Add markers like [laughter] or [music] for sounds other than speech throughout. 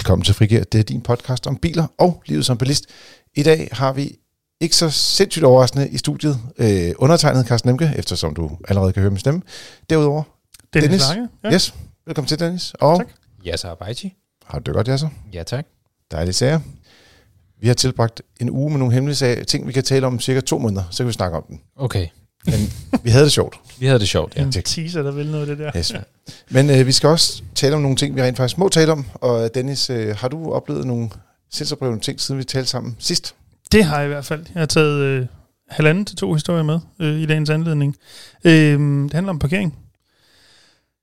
Velkommen til Frigir. Det er din podcast om biler og livet som bilist. I dag har vi ikke så sindssygt overraskende i studiet øh, undertegnet Carsten Nemke, eftersom du allerede kan høre min stemme. Derudover, Dennis, Dennis. Lange. ja. yes, velkommen til Dennis. Og Tak. Yasser Abaiti. har du det godt, Jasser? Ja, tak. Dejligt sager. Vi har tilbragt en uge med nogle hemmelige sager, ting, vi kan tale om cirka to måneder, så kan vi snakke om den. Okay. Men vi havde det sjovt. Vi havde det sjovt, ja. En teaser, der vil noget af det der. Yes. Men øh, vi skal også tale om nogle ting, vi rent faktisk må tale om. Og Dennis, øh, har du oplevet nogle sindsoprevne ting, siden vi talte sammen sidst? Det har jeg i hvert fald. Jeg har taget øh, halvanden til to historier med øh, i dagens anledning. Øh, det handler om parkering.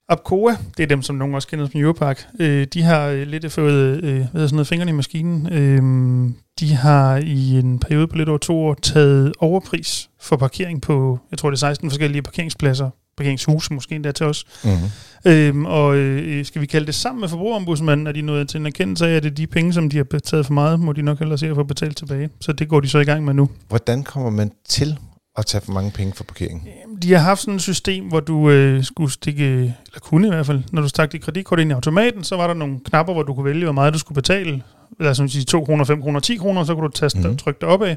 Apcoa, det er dem, som nogen også kender som Europark, øh, de har øh, lidt fået øh, hvad sådan noget, fingrene i maskinen. Øh, de har i en periode på lidt over to år taget overpris for parkering på, jeg tror det er 16 forskellige parkeringspladser, parkeringshuse måske endda til os. Mm-hmm. Øhm, og øh, skal vi kalde det sammen med forbrugerombudsmanden, er de nået til en erkendelse af, at det er de penge, som de har betaget for meget, må de nok hellere se at få betalt tilbage. Så det går de så i gang med nu. Hvordan kommer man til at tage for mange penge for parkering? De har haft sådan et system, hvor du øh, skulle stikke, eller kunne i hvert fald, når du stak dit kreditkort ind i automaten, så var der nogle knapper, hvor du kunne vælge, hvor meget du skulle betale. Lad os sige 2 kroner, 5 kroner, 10 kroner, så kunne du taste mm. trykke det opad.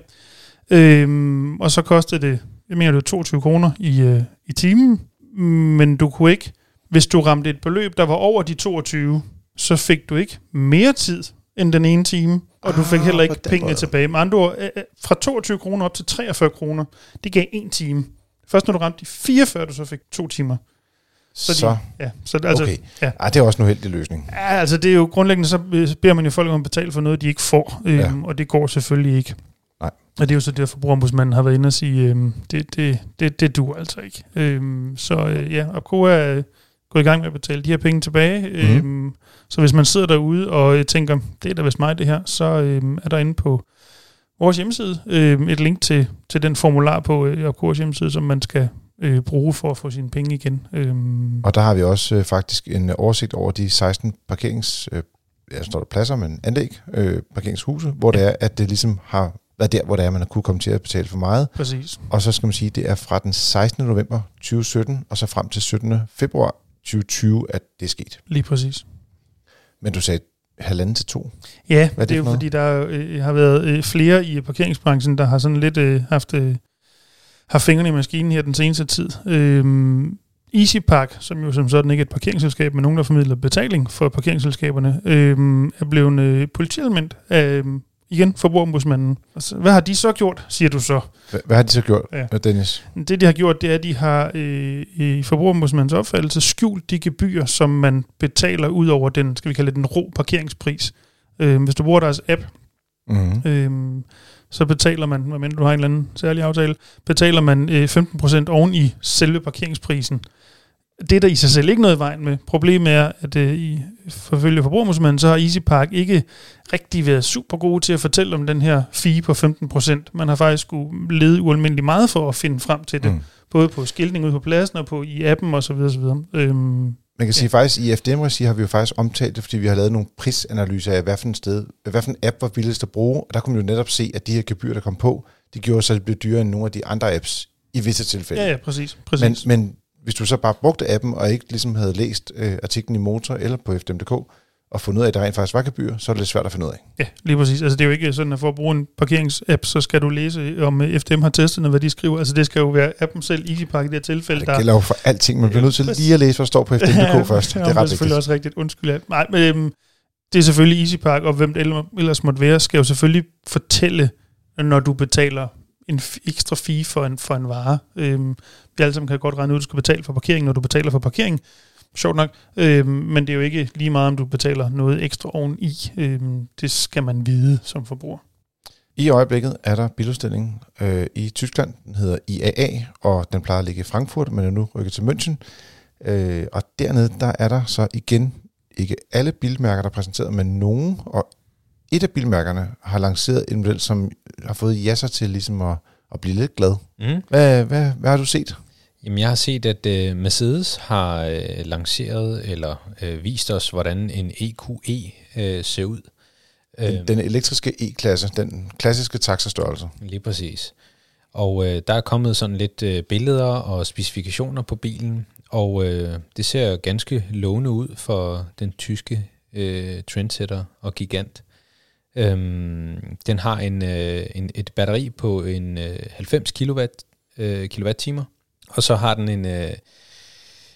Øhm, og så kostede det, jeg mener det var 22 kroner i, øh, i timen, men du kunne ikke, hvis du ramte et beløb, der var over de 22, så fik du ikke mere tid end den ene time, og du fik Ah, heller på ikke pengene måde. tilbage. Med andre ord, øh, øh, fra 22 kroner op til 43 kroner, det gav en time. Først når du ramte de 44, du så fik to timer. Så, de, så ja, så altså, okay. ja. Ej, det er også en uheldig løsning. Ja, altså det er jo grundlæggende, så øh, beder man jo folk om at betale for noget, de ikke får, øhm, Ja. og det går selvfølgelig ikke. Nej. Og det er jo så det, forbrugerombudsmanden har været inde og sige, øhm, det, det, det, det duer altså ikke. Øhm, så øh, ja, Opcoa er gået i gang med at betale de her penge tilbage. Mhm. Øhm, så hvis man sidder derude og øh, tænker, det er da vist mig det her, så øhm, er der inde på vores hjemmeside øhm, et link til, til den formular på øh, hjemmeside, som man skal øh, bruge for at få sine penge igen. Øhm, Og der har vi også øh, faktisk en oversigt over de 16 parkerings... Øh, ja, står der pladser, men anlæg, øh, parkeringshuse, hvor det er, at det ligesom har været der, hvor det er, man har kunne komme til at betale for meget. præcis. Og så skal man sige, det er fra den 16. november 2017, og så frem til 17. februar 2020, at det er sket. Lige præcis. Men du sagde halvanden til to. Ja, Hvad er det, det er jo noget? fordi, der øh, har været øh, flere i parkeringsbranchen, der har sådan lidt øh, haft, øh, haft fingrene i maskinen her den seneste tid. Øhm, EasyPark, som jo som sådan ikke er et parkeringsselskab, men nogen, der formidler betaling for parkeringsselskaberne, øhm, er blevet øh, politielement af, øh, igen, forbrugerombudsmanden. Altså, hvad har de så gjort, siger du så? Hvad, hvad har de så gjort, Ja. ja. Dennis? Det, de har gjort, det er, at de har øh, i forbrugerombudsmandens opfattelse skjult de gebyr, som man betaler ud over den, skal vi kalde det, den ro parkeringspris. Øh, hvis du bruger deres app, Mm-hmm. øhm, så betaler man, medmindre du har en eller anden særlig aftale, betaler man øh, 15% oven i selve parkeringsprisen. Det er der i sig selv ikke noget i vejen med. Problemet er, at øh, i forfølge forbrugermusmanden, så har EasyPark ikke rigtig været super gode til at fortælle om den her fee på 15%. Man har faktisk skulle lede ualmindeligt meget for at finde frem til det. Mm. Både på skiltning ude på pladsen og på i appen osv. osv. Øhm, Man kan sige, faktisk i FDM-regi har vi jo faktisk omtalt det, fordi vi har lavet nogle prisanalyser af, hvad for en, sted, hvad for en app var billigst at bruge. Og der kunne man jo netop se, at de her gebyr, der kom på, de gjorde så, at det blev dyrere end nogle af de andre apps i visse tilfælde. ja, ja, præcis. præcis. Men, men hvis du så bare brugte appen, og ikke ligesom havde læst øh, artiklen i Motor eller på FDM.dk, og fundet ud af, at der rent faktisk var gebyr, så er det lidt svært at finde ud af. Ja, lige præcis. Altså det er jo ikke sådan, at for at bruge en parkeringsapp, så skal du læse, om øh, FDM har testet noget, hvad de skriver. Altså det skal jo være appen selv, EasyPark i det her tilfælde, Det der... gælder jo for alting. Man bliver nødt til lige at læse, hvad der står på FDM.dk [laughs] først. Det ja, er det er ret selvfølgelig vigtigt. også rigtigt. Undskyld. ja. Nej, men øhm, det er selvfølgelig EasyPark, og hvem det ellers måtte være, skal jo selvfølgelig fortælle, når du betaler en ekstra fee for en, for en vare. Øhm, vi alle sammen kan godt regne ud, at du skal betale for parkering, når du betaler for parkering. Sjovt nok. Øhm, men det er jo ikke lige meget, om du betaler noget ekstra oveni. Øhm, det skal man vide som forbruger. I øjeblikket er der biludstilling øh, i Tyskland. Den hedder IAA, og den plejer at ligge i Frankfurt, men er nu rykket til München. Øh, og dernede, der er der så igen ikke alle bilmærker, der er præsenteret, men nogen. Og et af bilmærkerne har lanceret en model, som har fået Jasser til ligesom at, at blive lidt glad. Mm. Hvad, hvad, hvad har du set? Jamen, jeg har set, at øh, Mercedes har øh, lanceret eller øh, vist os, hvordan en EQE øh, ser ud. Den, den elektriske E-klasse, den klassiske taxastørrelse. Lige præcis. Og øh, der er kommet sådan lidt øh, billeder og specifikationer på bilen, og øh, det ser ganske lovende ud for den tyske øh, trendsetter og gigant. Øhm, den har en, øh, en, et batteri på en øh, 90 kW, øh, kWh, og så har den en, øh,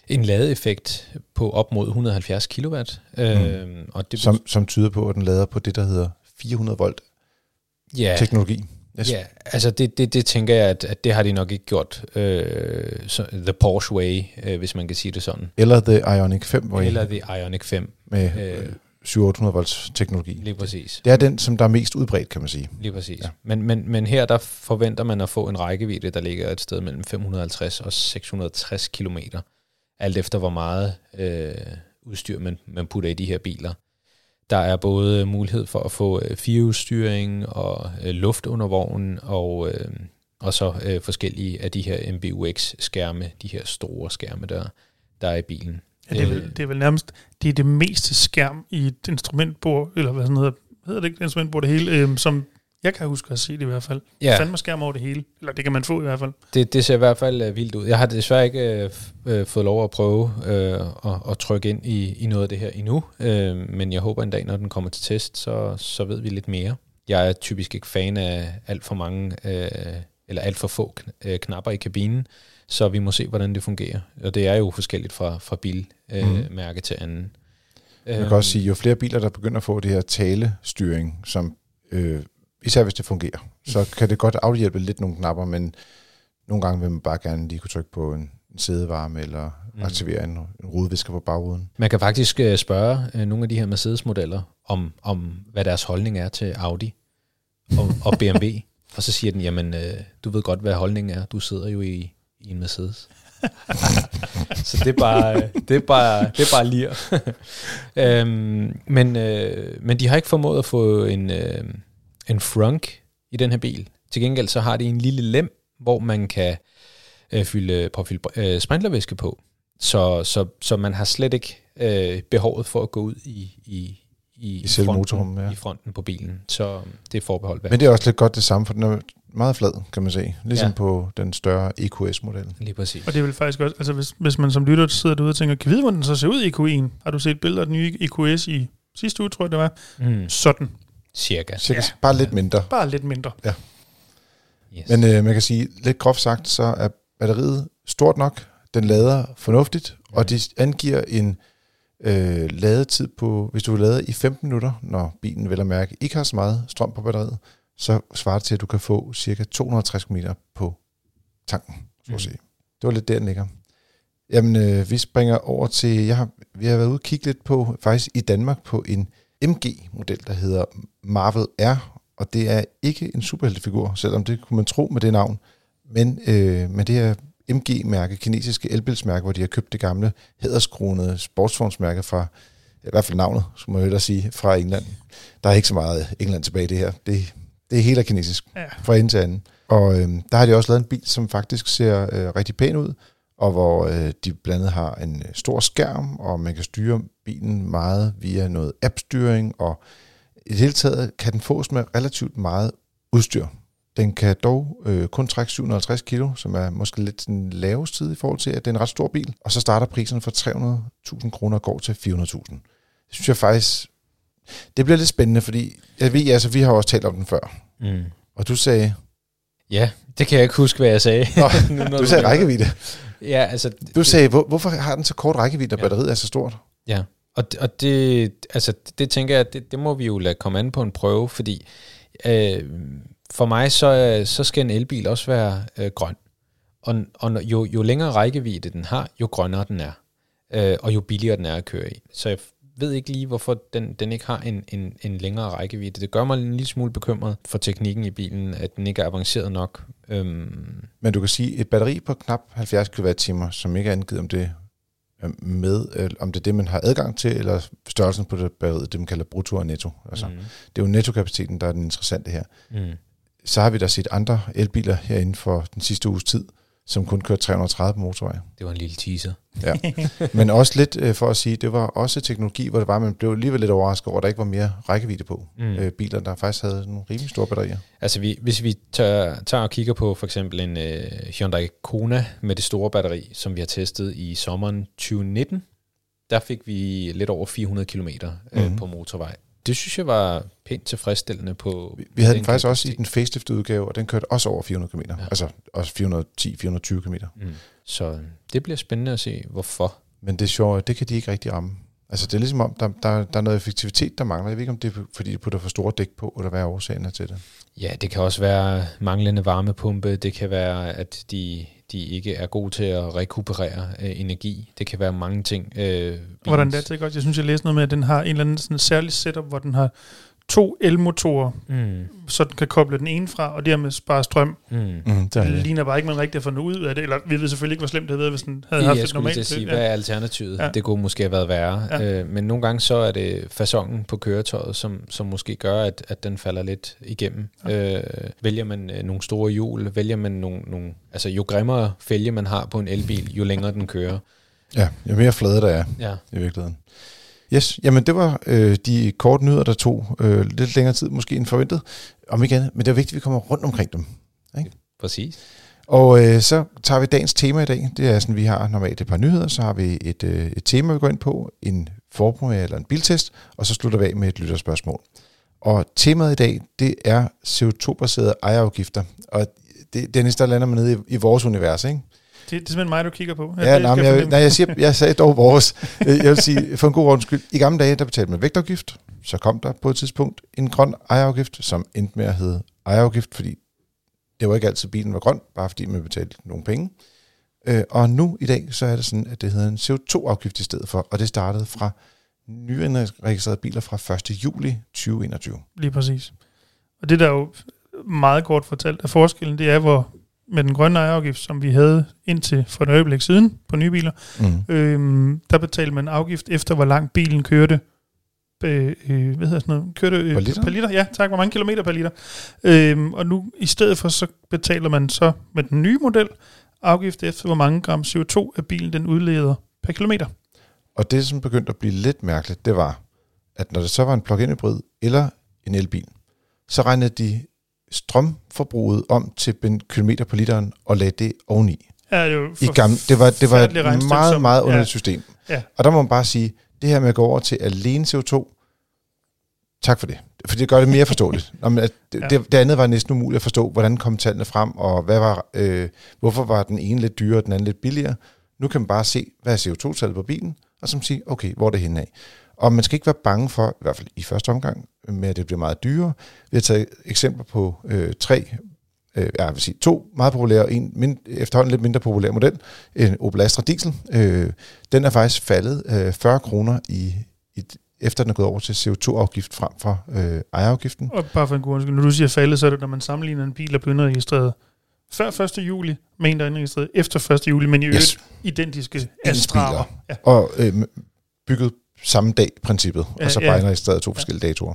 en ladeeffekt på op mod 170 kW. Øh, mm. og det som, som tyder på, at den lader på det, der hedder 400 volt ja, teknologi. Yes. Ja, altså det, det, det tænker jeg, at, at det har de nok ikke gjort øh, så, the Porsche way, øh, hvis man kan sige det sådan. Eller the Ionic 5 way. Eller the Ionic 5. Med øh, 700-800 volts teknologi. Lige præcis. Det er den, som der er mest udbredt, kan man sige. Lige præcis. Ja. Men, men, men her der forventer man at få en rækkevidde, der ligger et sted mellem 550 og 660 km, alt efter hvor meget øh, udstyr man, man putter i de her biler. Der er både mulighed for at få øh, firehjulsstyring og øh, luft under vognen, og, øh, og så øh, forskellige af de her MBUX-skærme, de her store skærme, der, der er i bilen. Ja, det, er vel, øh. det er vel nærmest det, er det meste skærm i et instrumentbord, eller hvad sådan hedder, hedder det ikke instrumentbord det hele, øh, som jeg kan huske at se det i hvert fald. Ja. Fandme skærm over det hele. Eller det kan man få i hvert fald. Det, det ser i hvert fald uh, vildt ud. Jeg har desværre ikke uh, fået lov at prøve uh, at, at trykke ind i, i noget af det her endnu. Uh, men jeg håber en dag, når den kommer til test, så, så ved vi lidt mere. Jeg er typisk ikke fan af alt for mange, uh, eller alt for få kn- knapper i kabinen. Så vi må se, hvordan det fungerer. Og det er jo forskelligt fra, fra bilmærke mm. til anden. Man kan også sige, jo flere biler, der begynder at få det her talestyring, som øh, især hvis det fungerer, så kan det godt afhjælpe lidt nogle knapper, men nogle gange vil man bare gerne lige kunne trykke på en, en sædevarme eller mm. aktivere en, en rudevisker på bagruden. Man kan faktisk uh, spørge uh, nogle af de her Mercedes-modeller om, om, hvad deres holdning er til Audi og, og BMW, [laughs] og så siger den, jamen, uh, du ved godt, hvad holdningen er. Du sidder jo i, i en Mercedes. [laughs] så det er bare, det er bare, det er bare lir. [laughs] øhm, men, øh, men de har ikke formået at få en, øh, en frunk i den her bil. Til gengæld så har de en lille lem, hvor man kan øh, fylde, påfylde øh, sprinklervæske på. Så, så, så man har slet ikke øh, behovet for at gå ud i, i, i, I, fronten, ja. i fronten på bilen. Så det er forbeholdt værd. Men det er også lidt godt det samme, for er meget flad, kan man se. Ligesom ja. på den større EQS-model. Lige præcis. Og det er vel faktisk også, altså hvis, hvis man som lytter sidder derude og tænker, kan vide, hvordan den så ser ud i EQ1? Har du set billeder af den nye EQS i sidste uge, tror jeg det var? Mm. Sådan. Cirka. Cirka. Ja. Bare lidt mindre. Bare lidt mindre. Ja. Yes. Men øh, man kan sige, lidt groft sagt, så er batteriet stort nok, den lader fornuftigt, mm. og det angiver en øh, ladetid på, hvis du vil lade i 15 minutter, når bilen vel at mærke ikke har så meget strøm på batteriet, så svarer det til, at du kan få cirka 260 km på tanken, så at mm. sige. Det var lidt der, den ligger. Jamen, øh, vi springer over til, jeg har, vi har været ude og kigge lidt på, faktisk i Danmark, på en MG-model, der hedder Marvel R, og det er ikke en superheltefigur, selvom det kunne man tro med det navn, men, øh, men det er MG-mærke, kinesiske elbilsmærke, hvor de har købt det gamle hæderskronede sportsvognsmærke fra, i hvert fald navnet, skulle man jo sige, fra England. Der er ikke så meget England tilbage i det her. Det, det er helt kinesisk, ja. fra ende til anden. Og øh, der har de også lavet en bil, som faktisk ser øh, rigtig pæn ud, og hvor øh, de blandt andet har en øh, stor skærm, og man kan styre bilen meget via noget appstyring, og i det hele taget kan den fås med relativt meget udstyr. Den kan dog øh, kun trække 750 kilo, som er måske lidt den laveste tid i forhold til, at det er en ret stor bil. Og så starter prisen fra 300.000 kroner og går til 400.000. Det synes jeg faktisk, det bliver lidt spændende, fordi jeg ved, altså, vi har også talt om den før. Mm. Og du sagde... Ja, det kan jeg ikke huske, hvad jeg sagde. Nå, [laughs] du sagde rækkevidde. Ja, altså... Du sagde, hvor, hvorfor har den så kort rækkevidde, og ja. batteriet er så stort? Ja, og, og det, altså, det tænker jeg, det, det må vi jo lade komme an på en prøve, fordi øh, for mig, så, så skal en elbil også være øh, grøn. Og, og jo, jo længere rækkevidde den har, jo grønnere den er. Øh, og jo billigere den er at køre i. Så ved ikke lige, hvorfor den, den ikke har en, en, en længere rækkevidde. Det gør mig en lille smule bekymret for teknikken i bilen, at den ikke er avanceret nok. Øhm. Men du kan sige, et batteri på knap 70 kWh, som ikke er angivet om det med, om det er det, man har adgang til, eller størrelsen på det batteri, det man kalder brutto og netto. Altså, mm. Det er jo nettokapaciteten, der er den interessante her. Mm. Så har vi da set andre elbiler herinde for den sidste uges tid, som kun kørte 330 på motorvej. Det var en lille teaser. Ja. [laughs] Men også lidt øh, for at sige, det var også teknologi, hvor det var, man blev alligevel lidt overrasket over, at der ikke var mere rækkevidde på. Mm. Øh, biler, der faktisk havde nogle rimelig store batterier. Altså vi, hvis vi tager, tager og kigger på for eksempel en øh, Hyundai Kona med det store batteri, som vi har testet i sommeren 2019, der fik vi lidt over 400 km øh, Mhm. på motorvej. Det synes jeg var pænt tilfredsstillende på... Vi, vi havde den den faktisk også i den facelift udgave, og den kørte også over 400 km. Ja. Altså også 410-420 km. Mm. Så det bliver spændende at se, hvorfor. Men det er sjovt, det kan de ikke rigtig ramme. Altså det er ligesom om, der, der, der er noget effektivitet, der mangler. Jeg ved ikke, om det er, fordi de putter for store dæk på, eller hvad er årsagen er til det. Ja, det kan også være manglende varmepumpe. Det kan være, at de, de ikke er gode til at rekuperere øh, energi. Det kan være mange ting. Øh, Hvordan det er til godt. Jeg synes, jeg læste noget med, at den har en eller anden sådan særlig setup, hvor den har to elmotorer, Mm, så den kan koble den ene fra, og dermed spare strøm. mm. Mm, det Det er ligner bare ikke, man rigtig har fundet ud af det. Eller vi ved selvfølgelig ikke, hvor slemt det havde været, hvis den havde Jeg, haft jeg et normalt... at sige, hvad er alternativet? Ja. Det kunne måske have været værre. Ja. Øh, men nogle gange så er det fasongen på køretøjet, som, som måske gør, at, at den falder lidt igennem. Ja. Øh, vælger man øh, nogle store hjul, vælger man nogle, nogle... Altså jo grimmere fælge man har på en elbil, jo længere den kører. Ja, jo mere flade der er Ja. i virkeligheden. Yes, jamen det var øh, de korte nyheder, der tog øh, lidt længere tid måske end forventet. Om ikke andet, men det er vigtigt, at vi kommer rundt omkring dem. Præcis. Og øh, så tager vi dagens tema i dag. Det er sådan, vi har normalt et par nyheder, så har vi et, øh, et tema, vi går ind på, en forpremiere eller en biltest, og så slutter vi af med et lytterspørgsmål. Og temaet i dag, det er CO2-baserede ejerafgifter. Og det, Dennis, der lander man nede i, i vores univers, ikke? Det, det er simpelthen mig, du kigger på. Ja, nej, men jeg, nej, jeg, siger, jeg sagde dog vores. [laughs] Jeg vil sige, for en god ordens skyld, i gamle dage, der betalte man vægtafgift. Så kom der på et tidspunkt en grøn ejerafgift, som endte med at hedde ejerafgift, fordi det var ikke altid, bilen var grøn, bare fordi man betalte nogle penge. Øh, Og nu i dag, så er det sådan, at det hedder en CO2-afgift i stedet for, og det startede fra nyindregistrerede biler fra 1. juli 2021. Lige præcis. Og det der er jo meget kort fortalt af forskellen, det er, hvor med den grønne ejerafgift, som vi havde indtil for et øjeblik siden på nye biler, Mm. øhm, der betalte man afgift efter, hvor langt bilen kørte. Øh, øh, hvad hedder sådan noget? Kørte øh, Per liter? Per liter, ja, tak. Hvor mange kilometer per liter. Øhm, og nu i stedet for, så betaler man så med den nye model afgift efter, hvor mange gram CO2 af bilen den udleder per kilometer. Og det, som begyndte at blive lidt mærkeligt, det var, at når det så var en plug-in hybrid eller en elbil, så regnede de strømforbruget om til ben- kilometer på literen og lagde det oveni. Er jo I gamle, det var, det var et meget, meget ja. underligt system. Ja. Og der må man bare sige, det her med at gå over til alene CO2, tak for det. For det gør det mere forståeligt. [laughs] Nå, men at det, Ja. ja. det, det andet var næsten umuligt at forstå, hvordan kom tallene frem, og hvad var, øh, hvorfor var den ene lidt dyrere, og den anden lidt billigere. Nu kan man bare se, hvad er CO2-tallet på bilen, og så sige, okay, hvor er det henne af? Og man skal ikke være bange for, i hvert fald i første omgang, med at det bliver meget dyrere. Vi har taget eksempler på øh, tre, øh, jeg vil sige to meget populære, og en mind, efterhånden lidt mindre populær model, en Opel Astra Diesel. Øh, den er faktisk faldet øh, 40 kroner i, i, efter den er gået over til CO2-afgift frem for øh, ejerafgiften. Og bare for en god undskyld, når du siger faldet, så er det, når man sammenligner en bil, der blev indregistreret før 1. juli, med en, der er indregistreret efter 1. juli, men i øvrigt Yes. identiske Astra'er. Ja. Og øh, bygget samme dag princippet, Ja, og så ja. bare indregistreret to forskellige datoer.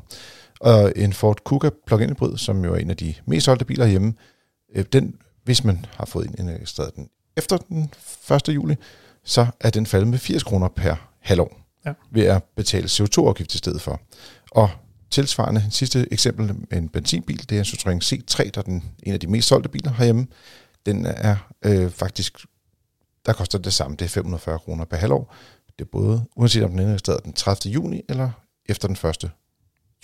Og en Ford Kuga plug-in hybrid, som jo er en af de mest solgte biler hjemme, øh, den, hvis man har fået en indregistreret den efter den 1. juli, så er den faldet med 80 kroner per halvår Ja. ved at betale CO2-afgift i stedet for. Og tilsvarende, sidste eksempel med en benzinbil, det er en Citroën C3, der er den, en af de mest solgte biler herhjemme. Den er øh, faktisk, der koster det samme, det er 540 kroner per halvår. Det er både, uanset om den er indregistreret den 30. juni eller efter den 1.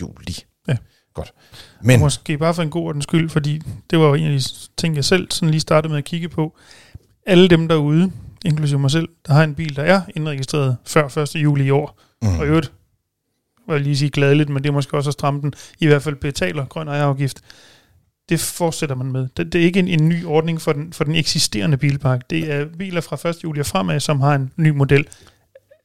juli. Ja. Godt. Men. Men, Måske bare for en god ordens skyld, fordi det var jo en af de ting, jeg selv sådan lige startede med at kigge på. Alle dem derude, inklusive mig selv, der har en bil, der er indregistreret før 1. juli i år, mm, og i øvrigt, vil jeg lige sige gladeligt, men det er måske også at stramme den, i hvert fald betaler grøn ejerafgift. Det fortsætter man med. Det, det er ikke en, en ny ordning for den, for den eksisterende bilpark. Det er biler fra 1. juli og fremad, som har en ny model.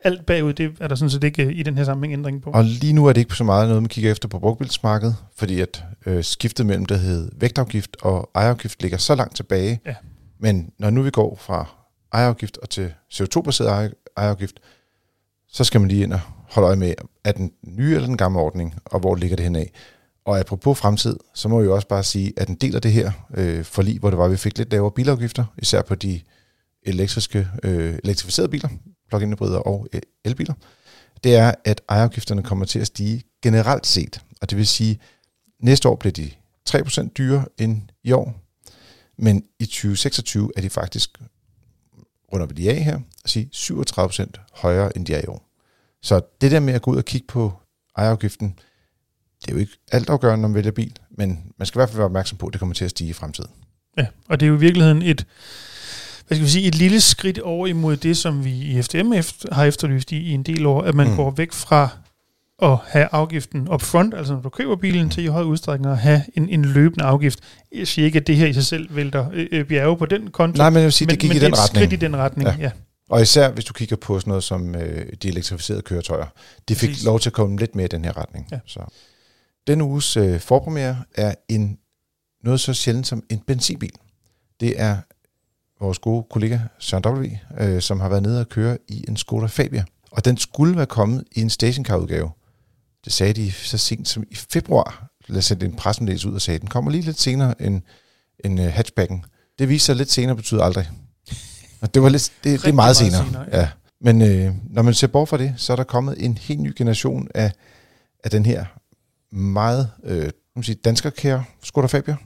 Alt bagud, det er der sådan set ikke øh, i den her sammenhæng ændring på. og lige nu er det ikke så meget noget, man kigger efter på brugtbilsmarkedet, fordi at øh, skiftet mellem, der hed vægtafgift og ejerafgift, ligger så langt tilbage. Ja. Men når nu vi går fra ejerafgift og til CO2-baseret ejer- ejerafgift, så skal man lige ind og holde øje med, er den nye eller den gamle ordning, og hvor ligger det henad. Og apropos fremtid, så må vi jo også bare sige, at en del af det her øh, forlig, hvor det var, at vi fik lidt lavere bilafgifter, især på de elektriske, øh, elektrificerede biler, plug-in hybrider og øh, elbiler, det er, at ejerafgifterne kommer til at stige generelt set. Og det vil sige, næste år bliver de 3% dyrere end i år, men i 2026 er de faktisk, runder vi de af her, at sige 37% højere end de er i år. Så det der med at gå ud og kigge på ejerafgiften, det er jo ikke altafgørende, når man vælger bil, men man skal i hvert fald være opmærksom på, at det kommer til at stige i fremtiden. Ja, og det er jo i virkeligheden et, hvad skal vi sige, et lille skridt over imod det, som vi i FDM efter, har efterlyst i, i en del år, at man mm. går væk fra at have afgiften up front, altså når du køber bilen, til i høj udstrækning at have en, en løbende afgift. Jeg siger ikke, at det her i sig selv vælter øh, bjerge på den konto. Nej, men jeg vil sige, men, det gik men i den er retning. skridt i den retning, ja. ja. Og især hvis du kigger på sådan noget som øh, de elektrificerede køretøjer. De fik Præcis. lov til at komme lidt mere i den her retning. Ja. Så. Denne uges øh, forpremiere er en, noget så sjældent som en benzinbil. Det er vores gode kollega Søren W., øh, som har været nede og køre i en Skoda Fabia. Og den skulle være kommet i en stationcar-udgave. Det sagde de så sent som i februar. Lad sendte en pressemeddelelse ud og sagde, at den kommer lige lidt senere end, end uh, hatchbacken. Det viste sig lidt senere betyder aldrig. Og det, var lidt, det, det er meget, meget senere. senere, ja. Men øh, når man ser bort fra det, så er der kommet en helt ny generation af, af den her meget øh, man sige, danskerkære Skoda Fabia.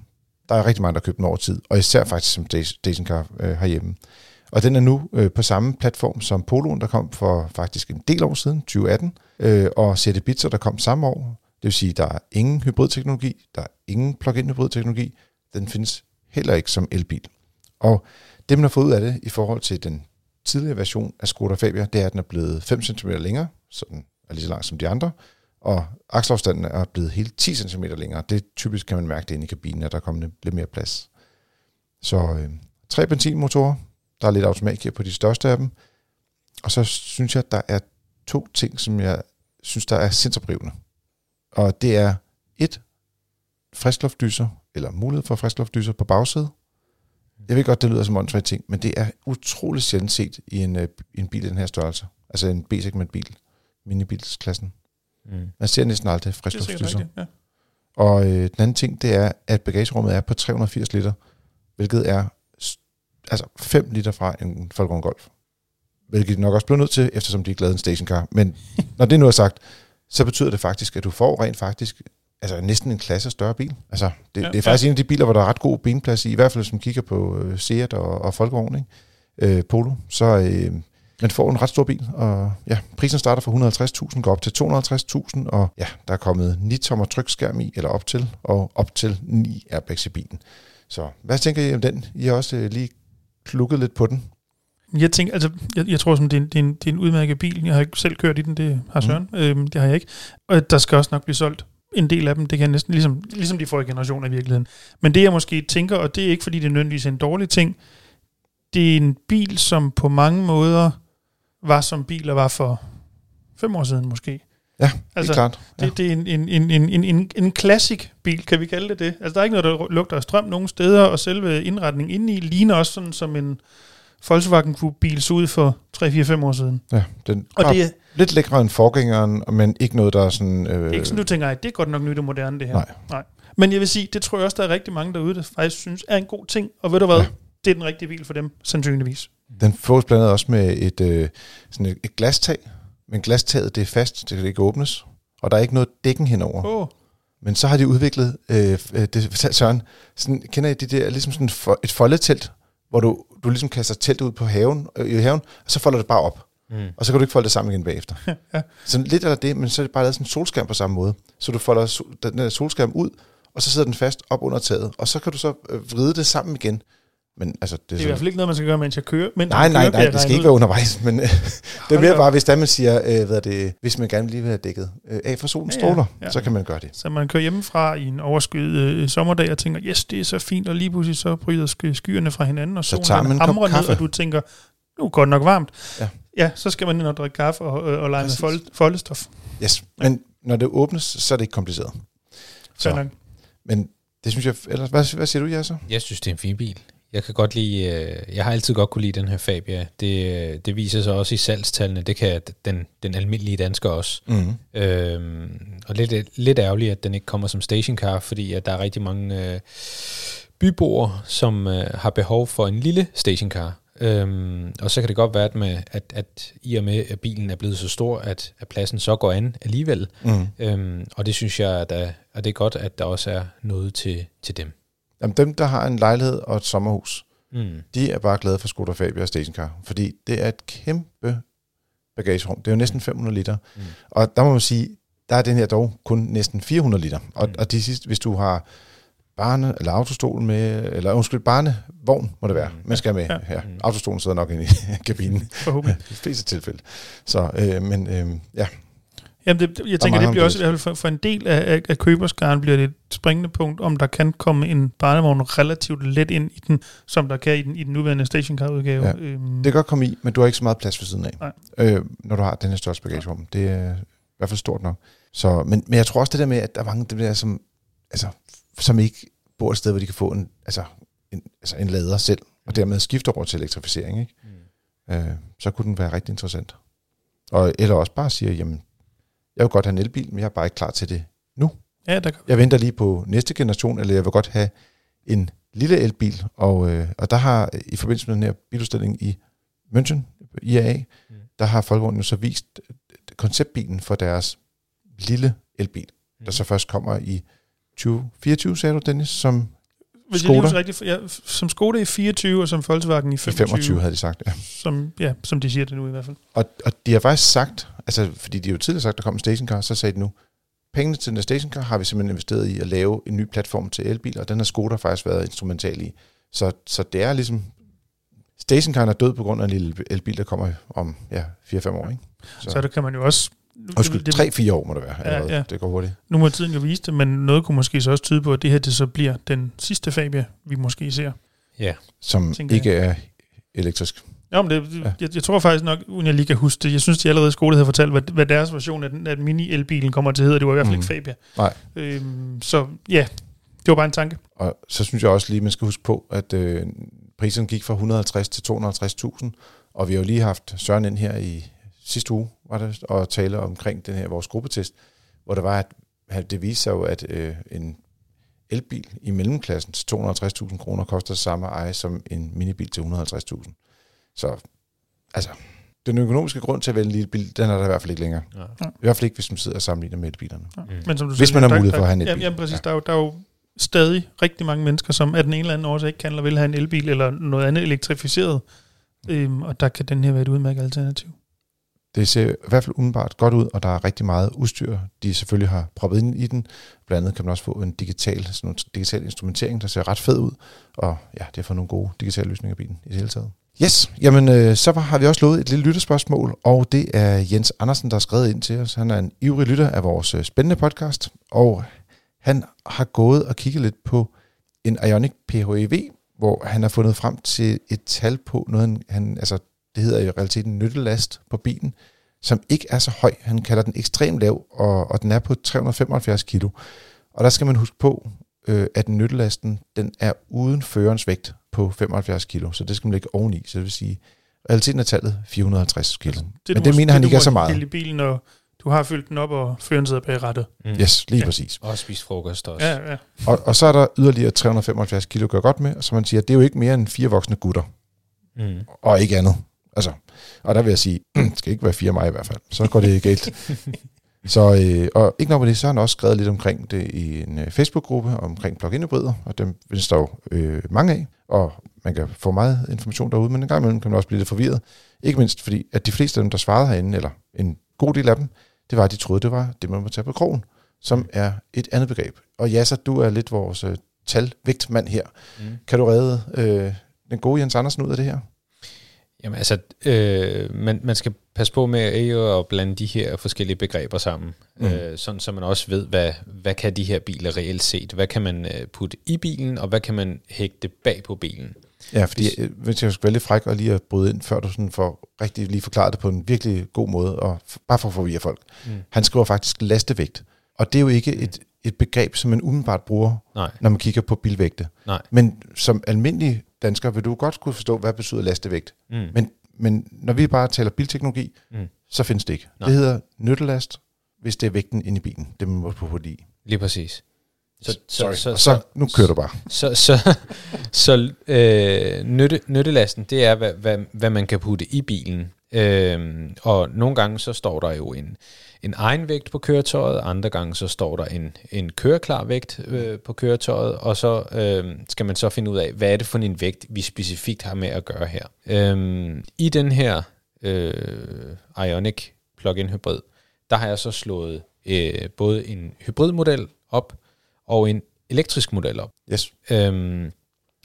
Der er rigtig mange, der har købt den over tid, og især faktisk som sta- stationcar øh, herhjemme. Og den er nu øh, på samme platform som Poloen, der kom for faktisk en del år siden, 2018, øh, og CD Bitzer, der kom samme år. Det vil sige, der er ingen hybridteknologi, der er ingen plug-in hybridteknologi. Den findes heller ikke som elbil. Og det, man har fået ud af det i forhold til den tidligere version af Skoda Fabia, det er, at den er blevet 5 cm længere, så den er lige så lang som de andre, og akselafstanden er blevet helt 10 cm længere. Det typisk kan man mærke det inde i kabinen, at der er kommet lidt mere plads. Så øh, tre benzinmotorer, der er lidt automatgear på de største af dem, og så synes jeg, at der er to ting, som jeg synes, der er sindsoprivende. Og det er et, friskluftdyser, eller mulighed for friskluftdyser på bagsædet. Jeg ved godt, det lyder som åndssvagt ting, men det er utroligt sjældent set i en, i en bil i den her størrelse. Altså en B-segment bil, minibilsklassen. Mm. Man ser næsten aldrig er rigtigt, ja. Og øh, den anden ting, det er, at bagagerummet er på 380 liter, hvilket er altså 5 liter fra en Volkswagen Golf. Hvilket de nok også bliver nødt til, eftersom de ikke lavede en stationcar. Men [laughs] når det nu er sagt, så betyder det faktisk, at du får rent faktisk altså næsten en klasse større bil. Altså, det, Ja, ja, det er faktisk ja. en af de biler, hvor der er ret god benplads i, i hvert fald hvis man kigger på øh, Seat og, og Folkevogn, ikke? Øh, Polo. Så øh, man får en ret stor bil, og ja, prisen starter fra 150.000, går op til 250.000, og ja, der er kommet 9 tommer trykskærm i, eller op til, og op til 9 airbags i bilen. Så hvad tænker I om den? I har også øh, lige klukket lidt på den. Jeg tænker, altså, jeg, jeg tror, som det, er en, det, er en, det er en udmærket bil. Jeg har ikke selv kørt i den, det har Søren. Mm. Øhm, det har jeg ikke. Og der skal også nok blive solgt en del af dem. Det kan næsten ligesom, ligesom de forrige generationer i virkeligheden. Men det jeg måske tænker, og det er ikke fordi det er nødvendigvis en dårlig ting, det er en bil, som på mange måder var som biler var for fem år siden måske. Ja, Altså, altså, klart. Ja. Det, det er en, en, en, en, en, en, classic bil, kan vi kalde det det. Altså, der er ikke noget, der lugter af strøm nogen steder, og selve indretningen indeni ligner også sådan som en Volkswagen Group-bil så ud for 3-4-5 år siden. ja den Og det er lidt lækre end forgængeren, men ikke noget, der er sådan... Øh, ikke sådan, du tænker, at det er godt nok nyt og moderne, det her. Nej. Nej. Men jeg vil sige, det tror jeg også, der er rigtig mange derude, der faktisk synes er en god ting. Og ved du hvad? Ja. Det er den rigtige bil for dem, sandsynligvis. Den fås blandt andet også med et, øh, sådan et, et glastag, men glastaget det er fast, det kan ikke åbnes, og der er ikke noget dækken henover. Oh, Men så har de udviklet, øh, øh, det fortalte Søren, sådan, kender I det der, ligesom sådan for, et foldetelt, hvor du, du ligesom kaster teltet ud på haven, øh, i haven, og så folder det bare op. Mm. Og så kan du ikke folde det sammen igen bagefter. [laughs] Ja. Så lidt af det, men så er det bare lavet sådan en solskærm på samme måde. Så du folder sol- den der solskærm ud, og så sidder den fast op under taget, og så kan du så øh, vride det sammen igen. Men altså, det det er i sådan- hvert fald ikke noget, man skal gøre, mens jeg kører. Mens Nej, nej, kører, nej, det skal ikke ud. være undervejs, [laughs] men øh, det er mere bare, hvis der man siger, øh, hvad er det, hvis man gerne lige vil have dækket øh, af for solens Ja, ja, stråler, ja. så kan man gøre det. Så man kører hjemmefra i en overskyet øh, sommerdag og tænker, yes, det er så fint, og lige pludselig så bryder sk- skyerne fra hinanden, og Så solen tager den man en kop hamrer ned, kaffe. og du tænker, nu er det godt nok varmt. Ja. ja, så skal man ind og drikke kaffe og, og, og lege med Præcis. fold, foldestof. Yes. Men når det åbnes, så er det ikke kompliceret. Så. Så. Men det synes jeg, ellers, hvad, hvad siger du, Jasser? Jeg synes, det er en fin bil. Jeg kan godt lide, øh, jeg har altid godt kunne lide den her Fabia. Det, øh, det viser sig også i salgstallene. Det kan den, den almindelige dansker også. Mm. Øhm, og lidt, lidt ærgerligt, at den ikke kommer som stationcar, fordi at der er rigtig mange øh, byboere, som øh, har behov for en lille stationcar. Øhm, og så kan det godt være, at, med, at, at i og med, at bilen er blevet så stor, at, at pladsen så går an alligevel. Mm. Øhm, og det synes jeg, at, at det er godt, at der også er noget til, til dem. Jamen, dem, der har en lejlighed og et sommerhus, Mm. de er bare glade for Skoda Fabia og Stationcar, fordi det er et kæmpe bagagerum. Det er jo næsten 500 liter. Mm. Og der må man sige, der er den her dog kun næsten 400 liter. Og, mm. og de sidste, hvis du har barne, eller autostol med, eller undskyld, barnevogn må det være, mm. man skal med. Ja. Ja. Autostolen sidder nok inde i [laughs] kabinen. [laughs] I de fleste tilfælde. Så, øh, men øh, ja, Jamen, det, jeg tænker, det bliver også i hvert fald for, for en del af, af, af køberskaren bliver det et springende punkt, om der kan komme en barnevogn relativt let ind i den, som der kan i den, i den nuværende stationcar-udgave. Ja. Øhm. Det kan godt komme i, men du har ikke så meget plads ved siden af, Nej. øh, når du har den her største bagagerum. Det er i hvert fald stort nok. Så, men, men jeg tror også det der med, at der er mange dem der, som, altså, som ikke bor et sted, hvor de kan få en, altså, en, altså en lader selv, og dermed skifte over til elektrificering. Ikke? Mm. Øh, så kunne den være rigtig interessant. Og, eller også bare sige, jamen, jeg vil godt have en elbil, men jeg er bare ikke klar til det nu. Ja, der kan. Jeg venter lige på næste generation, eller jeg vil godt have en lille elbil, og, øh, og der har i forbindelse med den her biludstilling i München, IAA, mm. der har Folkevognen jo så vist konceptbilen for deres lille elbil, mm. der så først kommer i 2024, sagde du, Dennis, som Hvis Skoda? jeg lige rigtigt, ja, som Skoda i 24, og som Volkswagen i i 25. 25 havde de sagt. Ja. Som, ja, som de siger det nu i hvert fald. Og, og de har faktisk sagt, altså fordi de jo tidligere sagt, der kom en stationcar, så sagde de nu, pengene til den stationcar har vi simpelthen investeret i at lave en ny platform til elbiler, og den har Skoda faktisk været instrumental i. Så, så det er ligesom, stationcaren er død på grund af en lille elbil, der kommer om ja, 4-5 år. Ikke? Så, så der kan man jo også... Undskyld, 3-4 år må det være. Ja, allerede. ja. Det går hurtigt. Nu må tiden jo vise det, men noget kunne måske så også tyde på, at det her det så bliver den sidste Fabia, vi måske ser. Ja. Som ikke er elektrisk. Ja, men det, ja. jeg, jeg tror faktisk nok, uden jeg lige kan huske det, jeg synes, de allerede i skole havde fortalt, hvad, hvad deres version af, den, af mini-elbilen kommer til at hedde. Det var i hvert fald Mhm. ikke Fabia. Nej. Øhm, så ja, det var bare en tanke. Og så synes jeg også lige, man skal huske på, at øh, priserne gik fra 150 til 250.000, og vi har jo lige haft Søren ind her i sidste uge, var det, og tale omkring den her vores gruppetest, hvor der var, at, det viste sig jo, at øh, en elbil i mellemklassen til 250.000 kroner koster samme eje som en minibil til 150.000. Så altså, den økonomiske grund til at vælge en lille bil, den er der i hvert fald ikke længere. Ja. I hvert fald ikke, hvis man sidder og sammenligner med elbilerne. Ja. Mm. Men som du Hvis siger, man har der- mulighed for at have en elbil. Jamen, jamen præcis, Ja. ja. der, er jo, der er jo stadig rigtig mange mennesker, som af den ene eller anden årsag ikke kan eller vil have en elbil eller noget andet elektrificeret. Øhm, og der kan den her være et udmærket alternativ. Det ser i hvert fald udenbart godt ud, og der er rigtig meget udstyr, de selvfølgelig har proppet ind i den. Blandt andet kan man også få en digital, sådan en digital instrumentering, der ser ret fed ud. Og ja, det har fået nogle gode digitale løsninger i bilen i det hele taget. Yes, jamen øh, så har vi også lovet et lille lytterspørgsmål, og det er Jens Andersen, der har skrevet ind til os. Han er en ivrig lytter af vores øh, spændende podcast, og han har gået og kigget lidt på en Ionic PHEV, hvor han har fundet frem til et tal på noget, han, altså det hedder i realiteten nyttelast på bilen, som ikke er så høj. Han kalder den ekstremt lav, og, og den er på 375 kilo. Og der skal man huske på, øh, at nyttelasten den er uden førerens vægt på 75 kilo, så det skal man lægge oveni. Så det vil sige, realiteten er tallet 450 kilo. Det, Men det må- mener han du ikke er så meget. i bilen, og du har fyldt den op, og føreren sidder bag rattet. Mm. Yes, lige Ja. præcis. Og spise frokost også. Ja, ja. Og, og så er der yderligere 375 kilo at gøre godt med, og så man siger, det er jo ikke mere end fire voksne gutter, Mm. og ikke andet. Altså, og der vil jeg sige, [clears throat] det skal ikke være fire mig i hvert fald, så går det [laughs] galt. Så, øh, og ikke nok med det, så har han også skrevet lidt omkring det i en øh, Facebook-gruppe omkring hybrider, og dem findes der jo øh, mange af, og man kan få meget information derude, men en gang imellem kan man også blive lidt forvirret. Ikke mindst fordi, at de fleste af dem, der svarede herinde, eller en god del af dem, det var, at de troede, det var det, man må tage på krogen, som er et andet begreb. Og ja, så du er lidt vores øh, talvægtmand her. Mm. Kan du redde øh, den gode Jens Andersen ud af det her? Jamen altså, øh, man, man skal passe på med ikke at blande de her forskellige begreber sammen, Mm. mm. øh, sådan så man også ved, hvad, hvad kan de her biler reelt set? Hvad kan man øh, putte i bilen, og hvad kan man hægte bag på bilen? Ja, fordi Hvis- øh, jeg skal være lidt fræk og lige at bryde ind, før du sådan får rigtig lige forklaret det på en virkelig god måde, og bare for at forvirre folk. Mm. Han skriver faktisk lastevægt, og det er jo ikke et, et begreb, som man umiddelbart bruger, Nej, når man kigger på bilvægte. nej. Men som almindelig dansker vil du godt kunne forstå, hvad betyder lastevægt. Mm. Men, men når vi bare taler bilteknologi, Mm. så findes det ikke. Nej. Det hedder nyttelast, hvis det er vægten inde i bilen. Det man må putte i. Lige præcis. Så, Sorry. Så, så, nu kører du bare. Så, så, så øh, nytte, nyttelasten, det er, hvad, hvad, hvad man kan putte i bilen. Øh, og nogle gange så står der jo en, en egen vægt på køretøjet, andre gange så står der en, en køreklar vægt øh, på køretøjet, og så øh, skal man så finde ud af, hvad er det for en vægt, vi specifikt har med at gøre her. Øh, I den her øh, Ioniq plug-in hybrid, der har jeg så slået øh, både en hybridmodel op og en elektrisk model op. Yes. Øhm,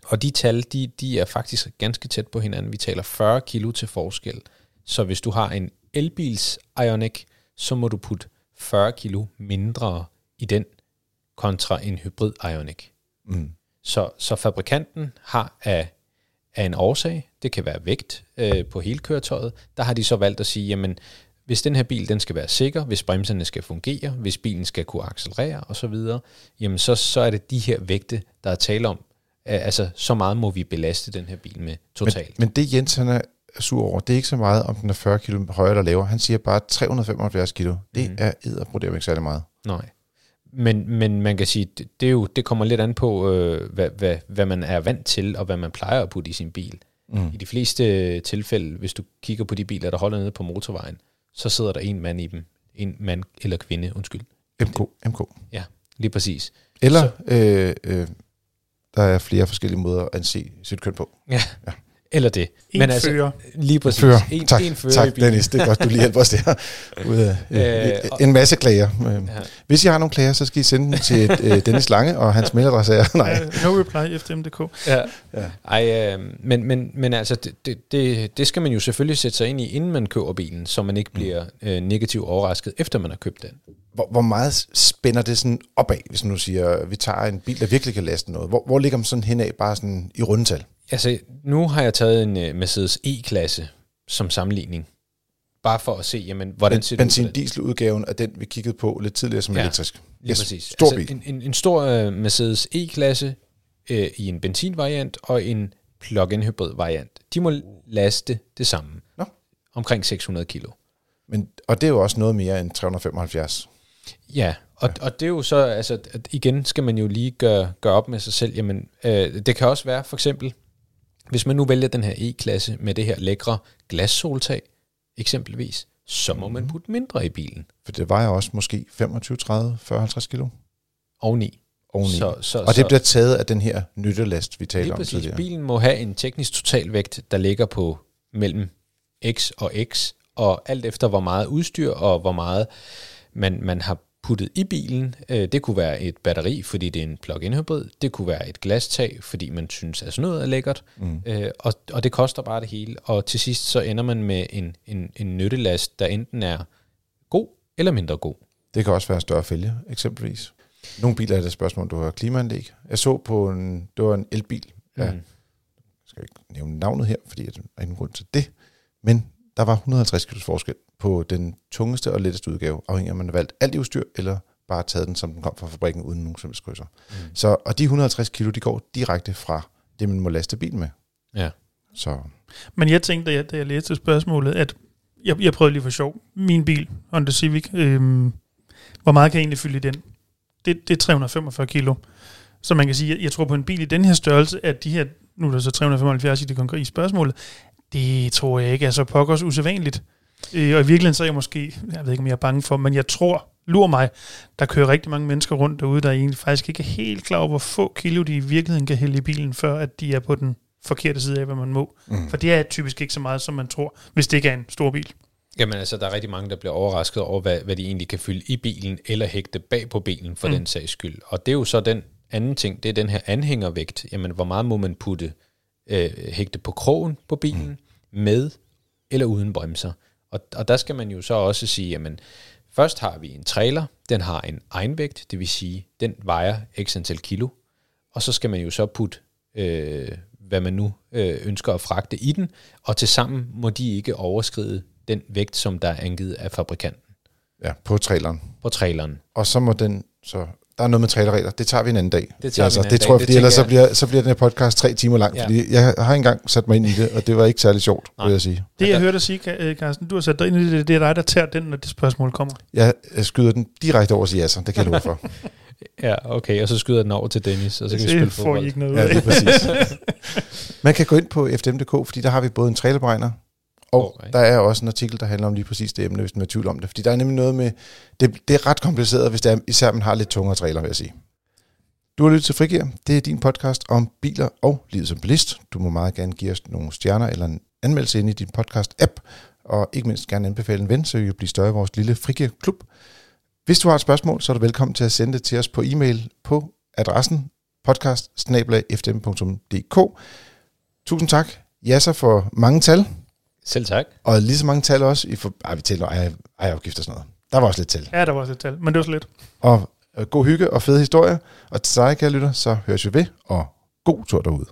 og de tal, de, de er faktisk ganske tæt på hinanden. Vi taler 40 kilo til forskel. Så hvis du har en elbils Ioniq, så må du putte 40 kilo mindre i den kontra en hybrid Ioniq. Mm. Så, så fabrikanten har af, af en årsag, det kan være vægt øh, på hele køretøjet, der har de så valgt at sige, jamen hvis den her bil den skal være sikker, hvis bremserne skal fungere, hvis bilen skal kunne accelerere osv., jamen så, så er det de her vægte, der er tale om. Altså, så meget må vi belaste den her bil med totalt. Men, men det Jens han er sur over, det er ikke så meget, om den er 40 kilo højere eller lavere. Han siger bare 375 kilo. Det mm. er edderbruderer ikke særlig meget. Nej. Men, men man kan sige, det, det, er jo, det kommer lidt an på, øh, hvad, hvad, hvad man er vant til, og hvad man plejer at putte i sin bil. Mm. I de fleste tilfælde, hvis du kigger på de biler, der holder nede på motorvejen, så sidder der en mand i dem. En mand eller kvinde, undskyld. MK, MK. Lige præcis. Eller øh, øh, der er flere forskellige måder at anse sit køn på. Eller det. En Men altså, fører. lige præcis. Fører. En, tak, en fører tak. Dennis. Det er godt, du lige hjælper os der. Ud af, øh, Øh, en masse klager. Øh, Ja. Hvis I har nogle klager, så skal I sende dem til øh, Dennis Lange, og hans mailadresse er... Nej. Uh, no reply, ftm.dk. Ja. Ja. Ej, øh, men, men, men altså, det, det, det, det skal man jo selvfølgelig sætte sig ind i, inden man køber bilen, så man ikke bliver øh, negativt overrasket, efter man har købt den. Hvor, hvor meget spænder det sådan opad, hvis nu siger, vi tager en bil, der virkelig kan laste noget? Hvor, hvor ligger man sådan henad, bare sådan i rundetal? Altså, nu har jeg taget en uh, Mercedes E-klasse som sammenligning. Bare for at se, jamen, hvordan ser det ud? Benzin på den? vi kiggede på lidt tidligere som Ja, ja, elektrisk. Lige Yes, præcis. Stor altså, bil. En, en, en stor uh, Mercedes E-klasse uh, i en benzinvariant og en plug-in hybrid variant. De må laste det samme. Nå. Omkring 600 kilo. Men, og det er jo også noget mere end 375. Ja, og, ja. og det er jo så, altså at igen skal man jo lige gøre, gøre op med sig selv, jamen øh, det kan også være for eksempel, hvis man nu vælger den her E-klasse med det her lækre glassoltag, eksempelvis, så må man putte mindre i bilen For det vejer også måske 25, 30, 40, 50 kilo oveni. oveni. Så, så, og det bliver taget af den her nyttelast, vi talte lige om præcis, tidligere. bilen må have en teknisk totalvægt, der ligger på mellem X og X, og alt efter hvor meget udstyr og hvor meget man, man har puttet i bilen. Øh, det kunne være et batteri, fordi det er en plug-in hybrid. Det kunne være et glastag, fordi man synes, at sådan noget er lækkert. Mm. Øh, og, og det koster bare det hele. Og til sidst så ender man med en, en, en nyttelast, der enten er god eller mindre god. Det kan også være større fælge, eksempelvis. Nogle biler er det et spørgsmål, du har klimaanlæg. Jeg så på en, det var en elbil. Ja, Mm. jeg skal ikke nævne navnet her, fordi der er ingen grund til det. Men der var 150 kg forskel på den tungeste og letteste udgave, afhængig af, om man har valgt alt i udstyr, eller bare taget den, som den kom fra fabrikken, uden nogen som helst krydser. Mm. Så, og de 150 kilo, de går direkte fra det, man må laste bilen med. Ja. Så Men jeg tænkte, da jeg, da jeg læste spørgsmålet, at jeg, jeg prøvede lige for sjov. Min bil, Honda Civic, øhm, hvor meget kan jeg egentlig fylde i den? Det, det er 345 kilo. Så man kan sige, jeg, jeg tror på en bil i den her størrelse, at de her, nu er der så 375 i det konkrete spørgsmål, det tror jeg ikke er så pokkers usædvanligt. Øh, og i virkeligheden så er jeg måske, jeg ved ikke om jeg er bange for, men jeg tror, lur mig, der kører rigtig mange mennesker rundt derude, der egentlig faktisk ikke er helt klar over, hvor få kilo de i virkeligheden kan hælde i bilen, før at de er på den forkerte side af, hvad man må. mm. For det er typisk ikke så meget, som man tror, hvis det ikke er en stor bil. Jamen altså, der er rigtig mange, der bliver overrasket over, hvad, hvad de egentlig kan fylde i bilen, eller hægte bag på bilen for Mm. mm. den sags skyld. Og det er jo så den anden ting, det er den her anhængervægt. Jamen, hvor meget må man putte øh, hægte på krogen på bilen, mm. med eller uden bremser? Og, og der skal man jo så også sige, jamen, først har vi en trailer, den har en egenvægt, det vil sige, den vejer x antal kilo, og så skal man jo så putte, øh, hvad man nu øh, ønsker at fragte i den, og til sammen må de ikke overskride den vægt, som der er angivet af fabrikanten ja, på traileren. på traileren. Og så må den, så der er noget med trailerregler, det tager vi en anden dag. Det tager vi en anden det dag, tror jeg, det fordi ellers så tænker bliver, så bliver den her podcast tre timer lang, Ja. fordi jeg har engang sat mig ind i det, og det var ikke særlig sjovt, Nej. vil jeg sige. Det, jeg hørte dig sige, Ka- øh, Carsten, du har sat dig ind i det, det er dig, der tager den, når det spørgsmål kommer. Jeg skyder den direkte over til Jasser, det kan jeg love for. [laughs] Ja, okay, og så skyder den over til Dennis, og så kan vi spille det får I fodbold. ikke noget Ja, det er præcis. [laughs] Man kan gå ind på fdm.dk, fordi der har vi både en trailerberegner, og Okay. der er også en artikel, der handler om lige præcis det emne, hvis man er tvivl om det. Fordi der er nemlig noget med, det, det er ret kompliceret, hvis det er, især man har lidt tungere trailer, vil jeg sige. Du har lyttet til Frigir. Det er din podcast om biler og livet som bilist. Du må meget gerne give os nogle stjerner eller en anmeldelse ind i din podcast-app, og ikke mindst gerne anbefale en ven, så vi kan blive større i vores lille frikirkeklub. Hvis du har et spørgsmål, så er du velkommen til at sende det til os på e-mail på adressen podcast Tusind tak, Jasser, for mange tal, Selv tak. og lige så mange tal også. I for, ej, vi taler ej, ejerafgift og sådan noget. Der var også lidt tal. Ja, der var også et tal, men det var så lidt. Og øh, god hygge og fede historier. Og til dig, kære lytter, så høres vi ved, og god tur derude.